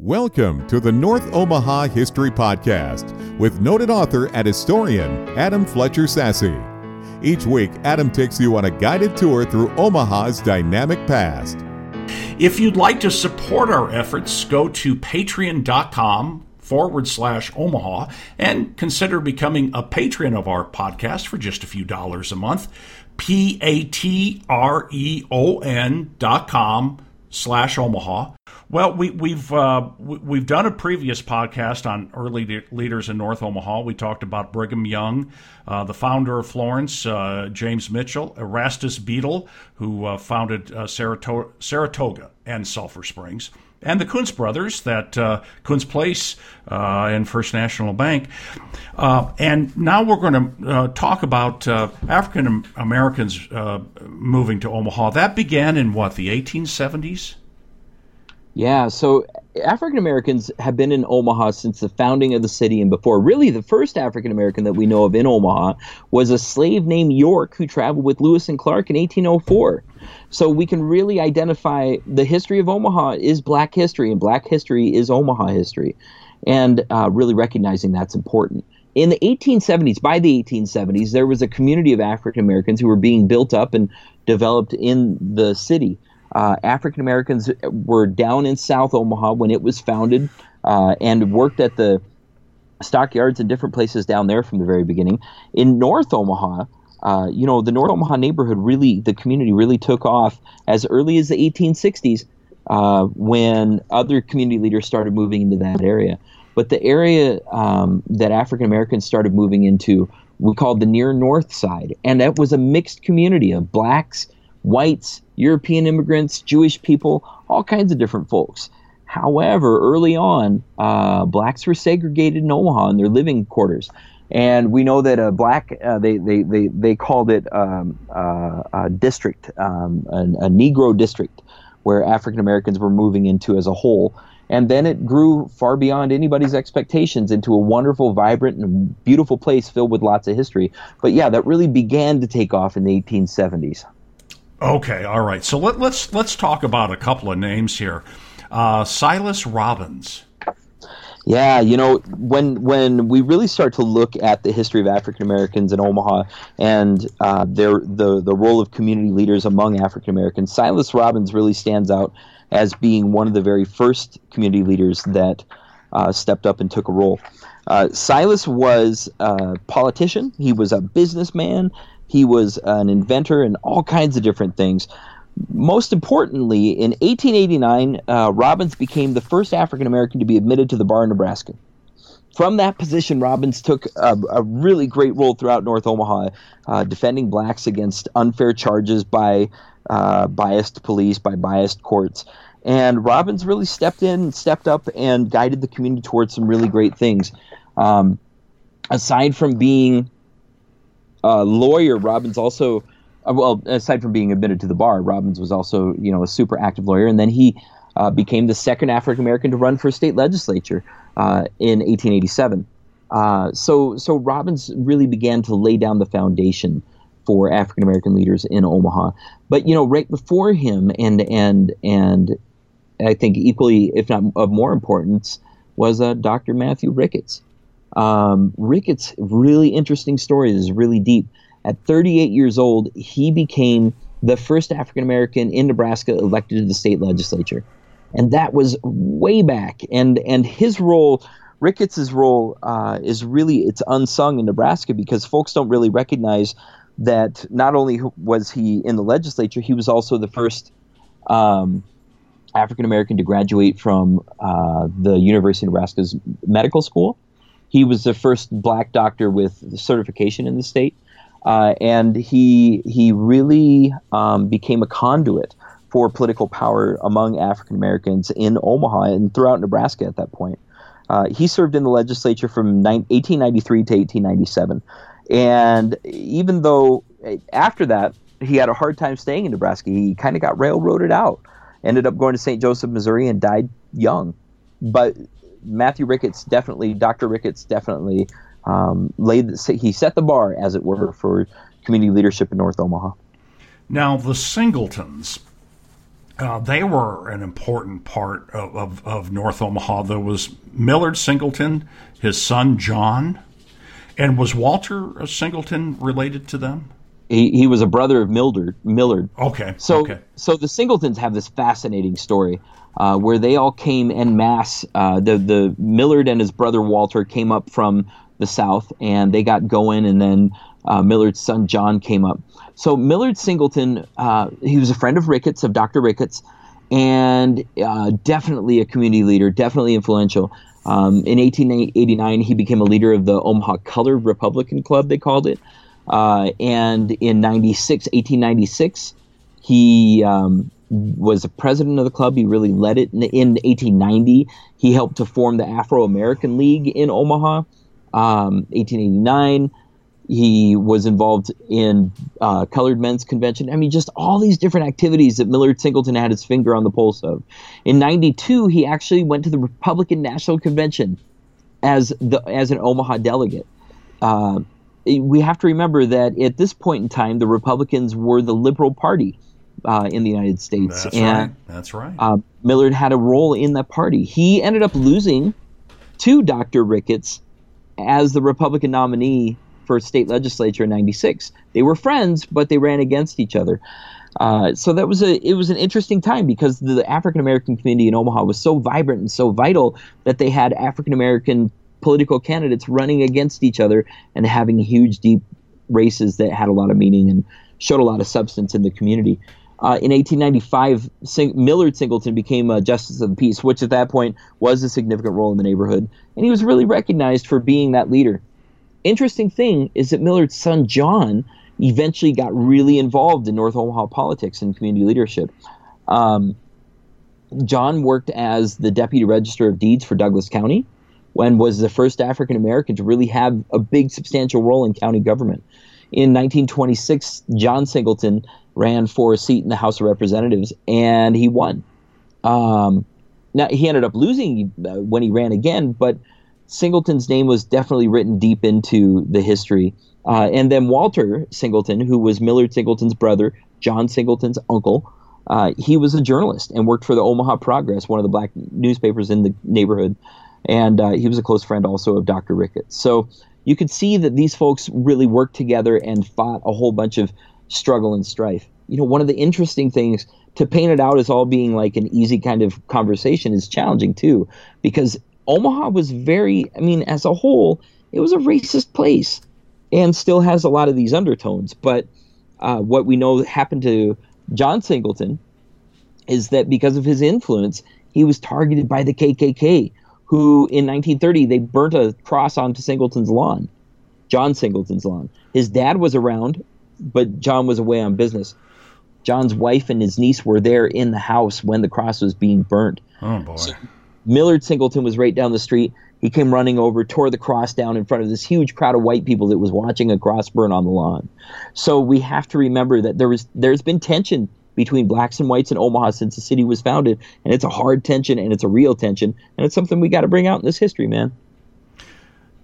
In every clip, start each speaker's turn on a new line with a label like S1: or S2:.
S1: Welcome to the North Omaha History Podcast with noted author and historian Adam Fletcher Sasse. Each week, Adam takes you on a guided tour through Omaha's dynamic past.
S2: If you'd like to support our efforts, go to patreon.com forward slash Omaha and consider becoming a patron of our podcast for just a few dollars a month. P A T R E O N dot com slash Omaha. Well, we, we've uh, we've done a previous podcast on early leaders in North Omaha. We talked about Brigham Young, uh, the founder of Florence, uh, James Mitchell, Erastus Beadle, who uh, founded uh, Saratoga, and Sulphur Springs, and the Kountze brothers, that uh, Place and First National Bank. and now we're going to talk about African Americans moving to Omaha. That began in what the 1870s.
S3: Yeah, so African Americans have been in Omaha since the founding of the city and before. Really, the first African American that we know of in Omaha was a slave named York who traveled with Lewis and Clark in 1804. So we can really identify the history of Omaha is black history, and black history is Omaha history. And uh, really recognizing that's important. In the 1870s, by the 1870s, there was a community of African Americans who were being built up and developed in the city. Uh, African Americans were down in South Omaha when it was founded uh, and worked at the stockyards and different places down there from the very beginning. In North Omaha, uh, you know, the North Omaha neighborhood really, the community really took off as early as the 1860s uh, when other community leaders started moving into that area. But the area um, that African Americans started moving into, we called the near north side. And that was a mixed community of blacks, whites, European immigrants, Jewish people, all kinds of different folks. However, early on, uh, blacks were segregated in Omaha in their living quarters. And we know that a black, uh, they, they, they, they called it um, uh, a district, um, a, a Negro district, where African Americans were moving into as a whole. And then it grew far beyond anybody's expectations into a wonderful, vibrant, and beautiful place filled with lots of history. But yeah, that really began to take off in the 1870s.
S2: Okay, all right. So let, us let's, let's talk about a couple of names here. Uh, Silas Robbins.
S3: Yeah, you know, when when we really start to look at the history of African Americans in Omaha and uh, their the the role of community leaders among African Americans, Silas Robbins really stands out as being one of the very first community leaders that uh, stepped up and took a role. Uh, Silas was a politician. He was a businessman. He was an inventor and all kinds of different things. Most importantly, in 1889, uh, Robbins became the first African American to be admitted to the bar in Nebraska. From that position, Robbins took a, a really great role throughout North Omaha, uh, defending blacks against unfair charges by uh, biased police, by biased courts. And Robbins really stepped in, stepped up, and guided the community towards some really great things. Um, aside from being uh, lawyer, Robbins also, uh, well, aside from being admitted to the bar, Robbins was also, you know, a super active lawyer. And then he uh, became the second African American to run for state legislature uh, in 1887. Uh, so, so Robbins really began to lay down the foundation for African American leaders in Omaha. But you know, right before him, and and and I think equally, if not of more importance, was Dr. Matthew Ricketts. Um, Ricketts, really interesting story. This is really deep. At 38 years old, he became the first African American in Nebraska elected to the state legislature, and that was way back. And and his role, Ricketts's role, uh, is really it's unsung in Nebraska because folks don't really recognize that not only was he in the legislature, he was also the first um, African American to graduate from uh, the University of Nebraska's medical school. He was the first black doctor with certification in the state, uh, and he he really um, became a conduit for political power among African Americans in Omaha and throughout Nebraska at that point. Uh, he served in the legislature from 1893 to 1897, and even though eh, after that he had a hard time staying in Nebraska, he kind of got railroaded out. Ended up going to St. Joseph, Missouri, and died young. But Matthew Ricketts definitely, Dr. Ricketts definitely um, laid he set the bar, as it were, for community leadership in North Omaha.
S2: Now the Singletons, uh, they were an important part of, of, of, North Omaha. There was Millard Singleton, his son John, and was Walter Singleton related to them?
S3: He, he was a brother of Millard. Millard.
S2: Okay.
S3: So
S2: okay.
S3: so the Singletons have this fascinating story uh, where they all came en masse. Uh, the the Millard and his brother Walter came up from the south and they got going, and then uh, Millard's son John came up. So Millard Singleton, uh, he was a friend of Ricketts, of Dr. Ricketts, and uh, definitely a community leader, definitely influential. Um, in 1889, he became a leader of the Omaha Colored Republican Club, they called it. Uh, and in 96, 1896, he um, was a president of the club. He really led it. In, in 1890, he helped to form the Afro American League in Omaha. Um, 1889, he was involved in uh, Colored Men's Convention. I mean, just all these different activities that Millard Singleton had his finger on the pulse of. In '92, he actually went to the Republican National Convention as the as an Omaha delegate. Uh, we have to remember that at this point in time, the Republicans were the liberal party uh, in the United States,
S2: That's
S3: and
S2: right. That's right.
S3: uh, Millard had a role in that party. He ended up losing to Dr. Ricketts as the Republican nominee for state legislature in '96. They were friends, but they ran against each other. Uh, so that was a it was an interesting time because the African American community in Omaha was so vibrant and so vital that they had African American political candidates running against each other and having huge deep races that had a lot of meaning and showed a lot of substance in the community. Uh, in 1895, Sing- Millard Singleton became a justice of the peace, which at that point was a significant role in the neighborhood, and he was really recognized for being that leader interesting thing is that Millard's son John eventually got really involved in North Omaha politics and community leadership. Um, John worked as the deputy register of deeds for Douglas County, when was the first African American to really have a big, substantial role in county government. In 1926, John Singleton ran for a seat in the House of Representatives, and he won. Um, now he ended up losing uh, when he ran again, but Singleton's name was definitely written deep into the history. Uh, and then Walter Singleton, who was Millard Singleton's brother, John Singleton's uncle, uh, he was a journalist and worked for the Omaha Progress, one of the black newspapers in the neighborhood. And uh, he was a close friend also of Dr. Ricketts. So you could see that these folks really worked together and fought a whole bunch of struggle and strife. You know, one of the interesting things to paint it out as all being like an easy kind of conversation is challenging too, because Omaha was very, I mean, as a whole, it was a racist place and still has a lot of these undertones. But uh, what we know happened to John Singleton is that because of his influence, he was targeted by the KKK, who in 1930 they burnt a cross onto Singleton's lawn, John Singleton's lawn. His dad was around, but John was away on business. John's wife and his niece were there in the house when the cross was being burnt.
S2: Oh boy.
S3: So Millard Singleton was right down the street. He came running over, tore the cross down in front of this huge crowd of white people that was watching a cross burn on the lawn. So we have to remember that there was there's been tension between blacks and whites in Omaha since the city was founded, and it's a hard tension and it's a real tension, and it's something we got to bring out in this history, man.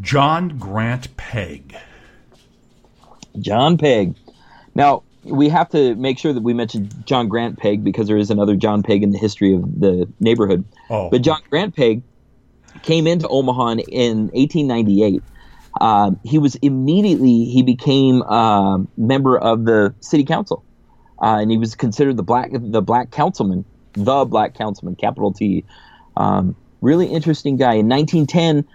S2: John Grant Pegg.
S3: John Pegg. Now, we have to make sure that we mention John Grant Pegg because there is another John Pegg in the history of the neighborhood.
S2: Oh.
S3: But John Grant Pegg came into Omaha in 1898. Uh, he was immediately he became a member of the city council, uh, and he was considered the black the black councilman, the black councilman, capital T. Um, really interesting guy. In 1910,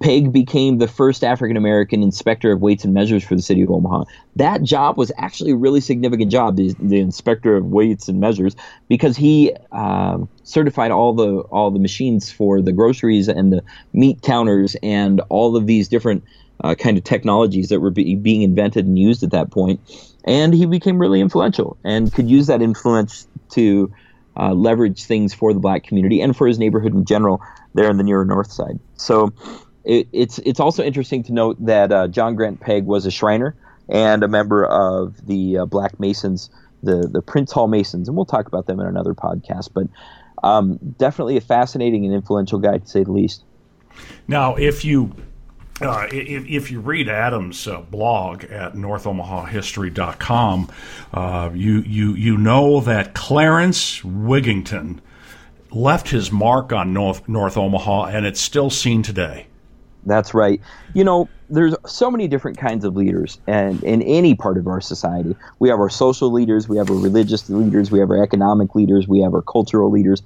S3: Pegg became the first African American inspector of weights and measures for the city of Omaha. That job was actually a really significant job, the, the inspector of weights and measures, because he um, certified all the all the machines for the groceries and the meat counters and all of these different uh, kind of technologies that were be, being invented and used at that point. And he became really influential and could use that influence to uh, leverage things for the black community and for his neighborhood in general there in the near north side. So it, it's it's also interesting to note that uh, John Grant Pegg was a Shriner and a member of the uh, Black Masons, the the Prince Hall Masons, and we'll talk about them in another podcast. But um, definitely a fascinating and influential guy to say the least.
S2: Now, if you uh, if, if, you read Adam's uh, blog at NorthOmahaHistory.com, uh, you, you, you know that Clarence Wigington left his mark on North, North Omaha, and it's still seen today.
S3: That's right. You know, there's so many different kinds of leaders, and in any part of our society, we have our social leaders, we have our religious leaders, we have our economic leaders, we have our cultural leaders.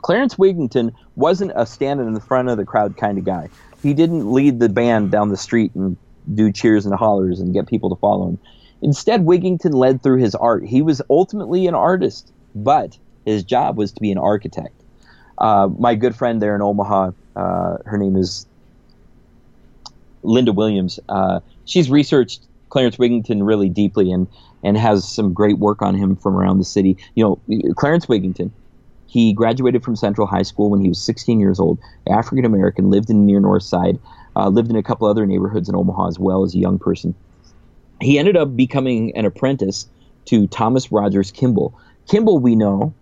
S3: Clarence Wigington wasn't a standing in the front of the crowd kind of guy. He didn't lead the band down the street and do cheers and hollers and get people to follow him. Instead, Wigington led through his art. He was ultimately an artist, but his job was to be an architect. Uh, my good friend there in Omaha, uh, her name is Linda Williams. Uh, she's researched Clarence Wigington really deeply and and has some great work on him from around the city. You know, Clarence Wigington he graduated from Central High School when he was 16 years old, African American, lived in the near North Side, uh, lived in a couple other neighborhoods in Omaha as well as a young person. He ended up becoming an apprentice to Thomas Rogers Kimball. Kimball, we know,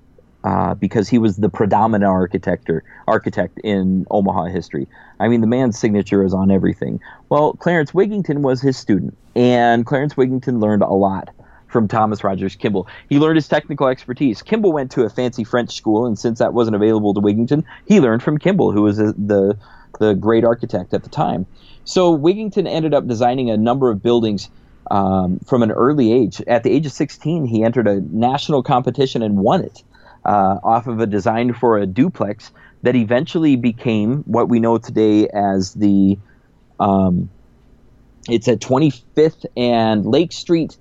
S3: uh, because he was the predominant architect architect in Omaha history. I mean, the man's signature is on everything. Well, Clarence Wigington was his student, and Clarence Wigington learned a lot from Thomas Rogers Kimball. He learned his technical expertise. Kimball went to a fancy French school, and since that wasn't available to Wigington, he learned from Kimball, who was the the great architect at the time. So Wigington ended up designing a number of buildings um, from an early age. At the age of 16, he entered a national competition and won it uh, off of a design for a duplex that eventually became what we know today as the um, it's at 25th and Lake Street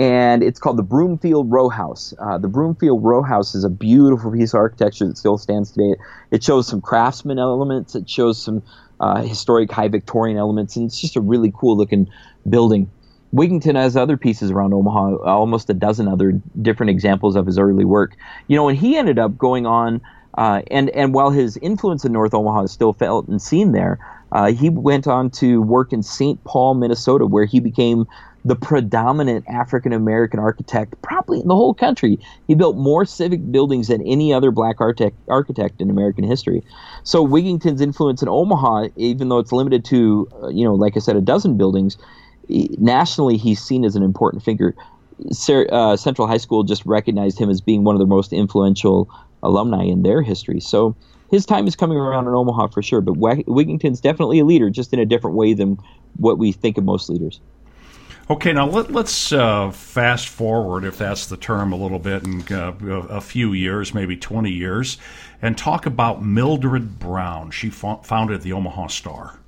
S3: and it's called the Broomfield Row House. Uh, the Broomfield Row House is a beautiful piece of architecture that still stands today. It shows some craftsman elements, it shows some uh, historic high Victorian elements, and it's just a really cool looking building. Wigington has other pieces around Omaha, almost a dozen other different examples of his early work. You know, and he ended up going on, uh, and and while his influence in North Omaha is still felt and seen there, uh, he went on to work in St. Paul, Minnesota, where he became the predominant African American architect probably in the whole country. He built more civic buildings than any other black architect, architect in American history. So Wigington's influence in Omaha, even though it's limited to, uh, you know, like I said, a dozen buildings, nationally he's seen as an important figure. Uh, Central High School just recognized him as being one of the most influential alumni in their history. So his time is coming around in Omaha for sure. But Wigington's definitely a leader, just in a different way than what we think of most leaders.
S2: Okay, now let, us uh, fast forward, if that's the term, a little bit, and uh, a few years, maybe 20 years, and talk about Mildred Brown. She founded the Omaha Star.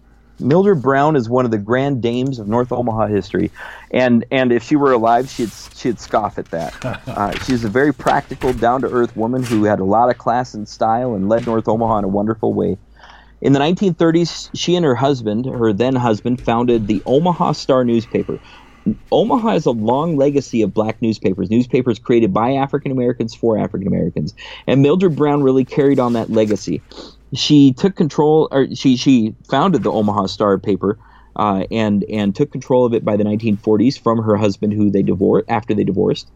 S3: Mildred Brown is one of the grand dames of North Omaha history, and and if she were alive, she'd she'd scoff at that. Uh, she's a very practical, down to earth woman who had a lot of class and style and led North Omaha in a wonderful way. In the 1930s, she and her husband, her then husband, founded the Omaha Star newspaper, Omaha has a long legacy of black newspapers, newspapers created by African Americans for African Americans. And Mildred Brown really carried on that legacy. She took control, or she, she founded the Omaha Star paper. Uh, and and took control of it by the 1940s from her husband, who they divorced after they divorced.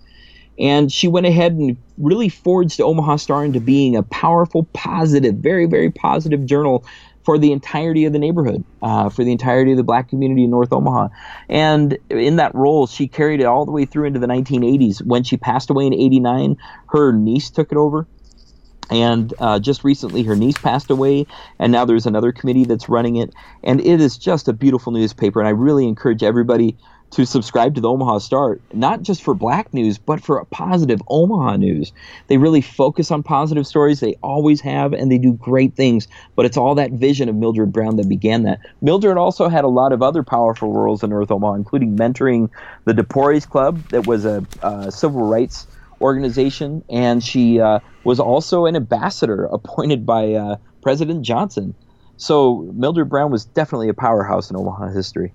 S3: And she went ahead and really forged the Omaha Star into being a powerful, positive, very, very positive journal for the entirety of the neighborhood, uh, for the entirety of the black community in North Omaha. And in that role, she carried it all the way through into the 1980s. When she passed away in 89, her niece took it over. And uh, just recently, her niece passed away, and now there's another committee that's running it. And it is just a beautiful newspaper, and I really encourage everybody to subscribe to the Omaha Star, not just for black news, but for positive Omaha news. They really focus on positive stories. They always have, and they do great things. But it's all that vision of Mildred Brown that began that. Mildred also had a lot of other powerful roles in North Omaha, including mentoring the DePorres Club, that was a, a civil rights organization, and she uh, was also an ambassador appointed by uh, President Johnson. So Mildred Brown was definitely a powerhouse in Omaha history.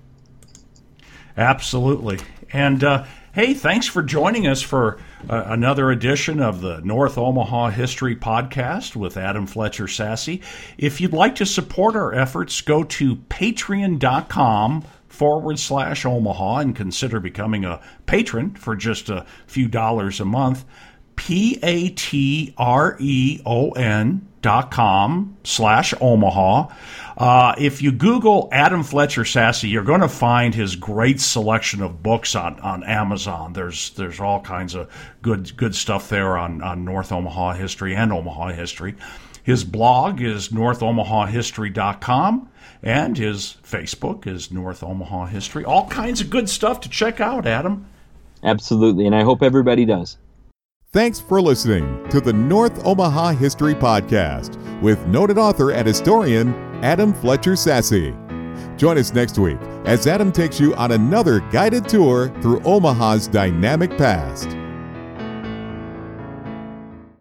S2: Absolutely. And uh, hey, thanks for joining us for uh, another edition of the North Omaha History Podcast with Adam Fletcher Sasse. If you'd like to support our efforts, go to patreon.com forward slash Omaha and consider becoming a patron for just a few dollars a month. P A T R E O N patreon.com slash Omaha. Uh, if you Google Adam Fletcher Sasse, you're going to find his great selection of books on, on Amazon. There's there's all kinds of good good stuff there on, on North Omaha history and Omaha history. His blog is northomahahistory.com and his Facebook is North Omaha History. All kinds of good stuff to check out, Adam.
S3: Absolutely, and I hope everybody does.
S1: Thanks for listening to the North Omaha History Podcast with noted author and historian Adam Fletcher Sasse. Join us next week as Adam takes you on another guided tour through Omaha's dynamic past.